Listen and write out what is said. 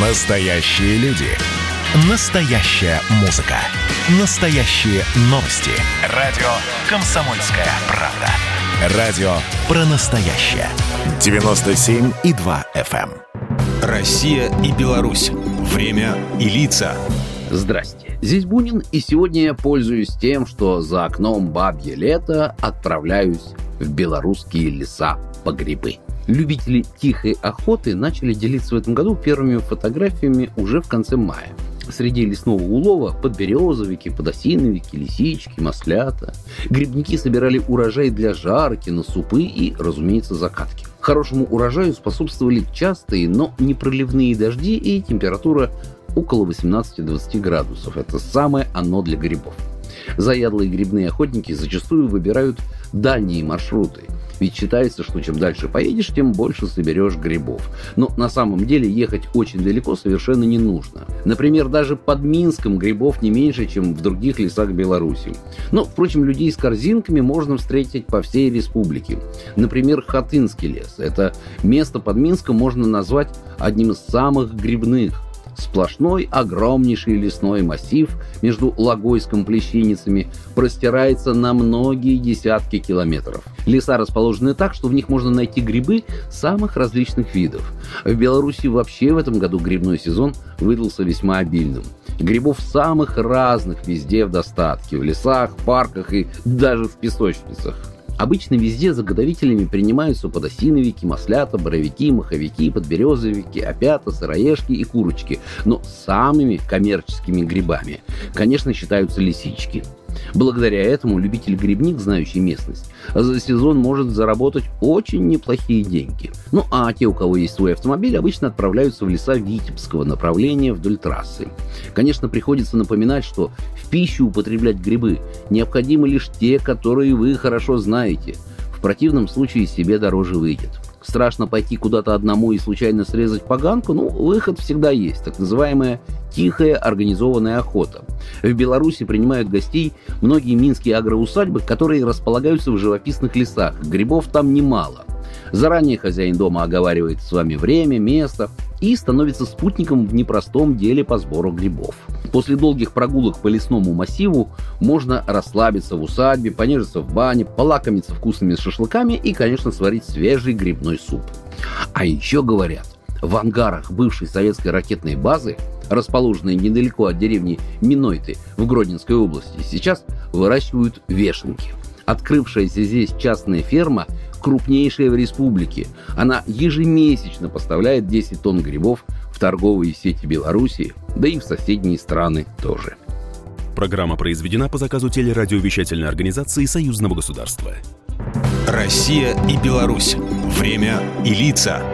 Настоящие люди. Настоящая музыка. Настоящие новости. Радио «Комсомольская правда». Радио про настоящее. 97,2 FM. эм. Россия и Беларусь. Время и лица. Здрасте, здесь Бунин, и сегодня я пользуюсь тем, что за окном бабье лето отправляюсь в белорусские леса по грибы. Любители тихой охоты начали делиться в этом году первыми фотографиями уже в конце мая. Среди лесного улова подберезовики, подосиновики, лисички, маслята. Грибники собирали урожай для жарки, на супы и, разумеется, закатки. Хорошему урожаю способствовали частые, но непроливные дожди и температура около 18-20 градусов. Это самое оно для грибов. Заядлые грибные охотники зачастую выбирают дальние маршруты. Ведь считается, что чем дальше поедешь, тем больше соберешь грибов. Но на самом деле ехать очень далеко совершенно не нужно. Например, даже под Минском грибов не меньше, чем в других лесах Беларуси. Но, впрочем, людей с корзинками можно встретить по всей республике. Например, Хатынский лес. Это место под Минском можно назвать одним из самых грибных Сплошной огромнейший лесной массив между Логойском плещеницами простирается на многие десятки километров. Леса расположены так, что в них можно найти грибы самых различных видов. В Беларуси вообще в этом году грибной сезон выдался весьма обильным. Грибов самых разных везде в достатке, в лесах, парках и даже в песочницах. Обычно везде заготовителями принимаются подосиновики, маслята, боровики, маховики, подберезовики, опята, сыроежки и курочки. Но самыми коммерческими грибами, конечно, считаются лисички. Благодаря этому любитель-грибник, знающий местность, за сезон может заработать очень неплохие деньги. Ну а те, у кого есть свой автомобиль, обычно отправляются в леса Витебского направления вдоль трассы. Конечно, приходится напоминать, что в пищу употреблять грибы необходимы лишь те, которые вы хорошо знаете. В противном случае себе дороже выйдет страшно пойти куда-то одному и случайно срезать поганку, ну, выход всегда есть, так называемая тихая организованная охота. В Беларуси принимают гостей многие минские агроусадьбы, которые располагаются в живописных лесах. Грибов там немало. Заранее хозяин дома оговаривает с вами время, место и становится спутником в непростом деле по сбору грибов. После долгих прогулок по лесному массиву можно расслабиться в усадьбе, понежиться в бане, полакомиться вкусными шашлыками и, конечно, сварить свежий грибной суп. А еще говорят, в ангарах бывшей советской ракетной базы, расположенной недалеко от деревни Минойты в Гродненской области, сейчас выращивают вешенки. Открывшаяся здесь частная ферма крупнейшая в республике. Она ежемесячно поставляет 10 тонн грибов в торговые сети Беларуси, да и в соседние страны тоже. Программа произведена по заказу телерадиовещательной организации Союзного государства. Россия и Беларусь. Время и лица.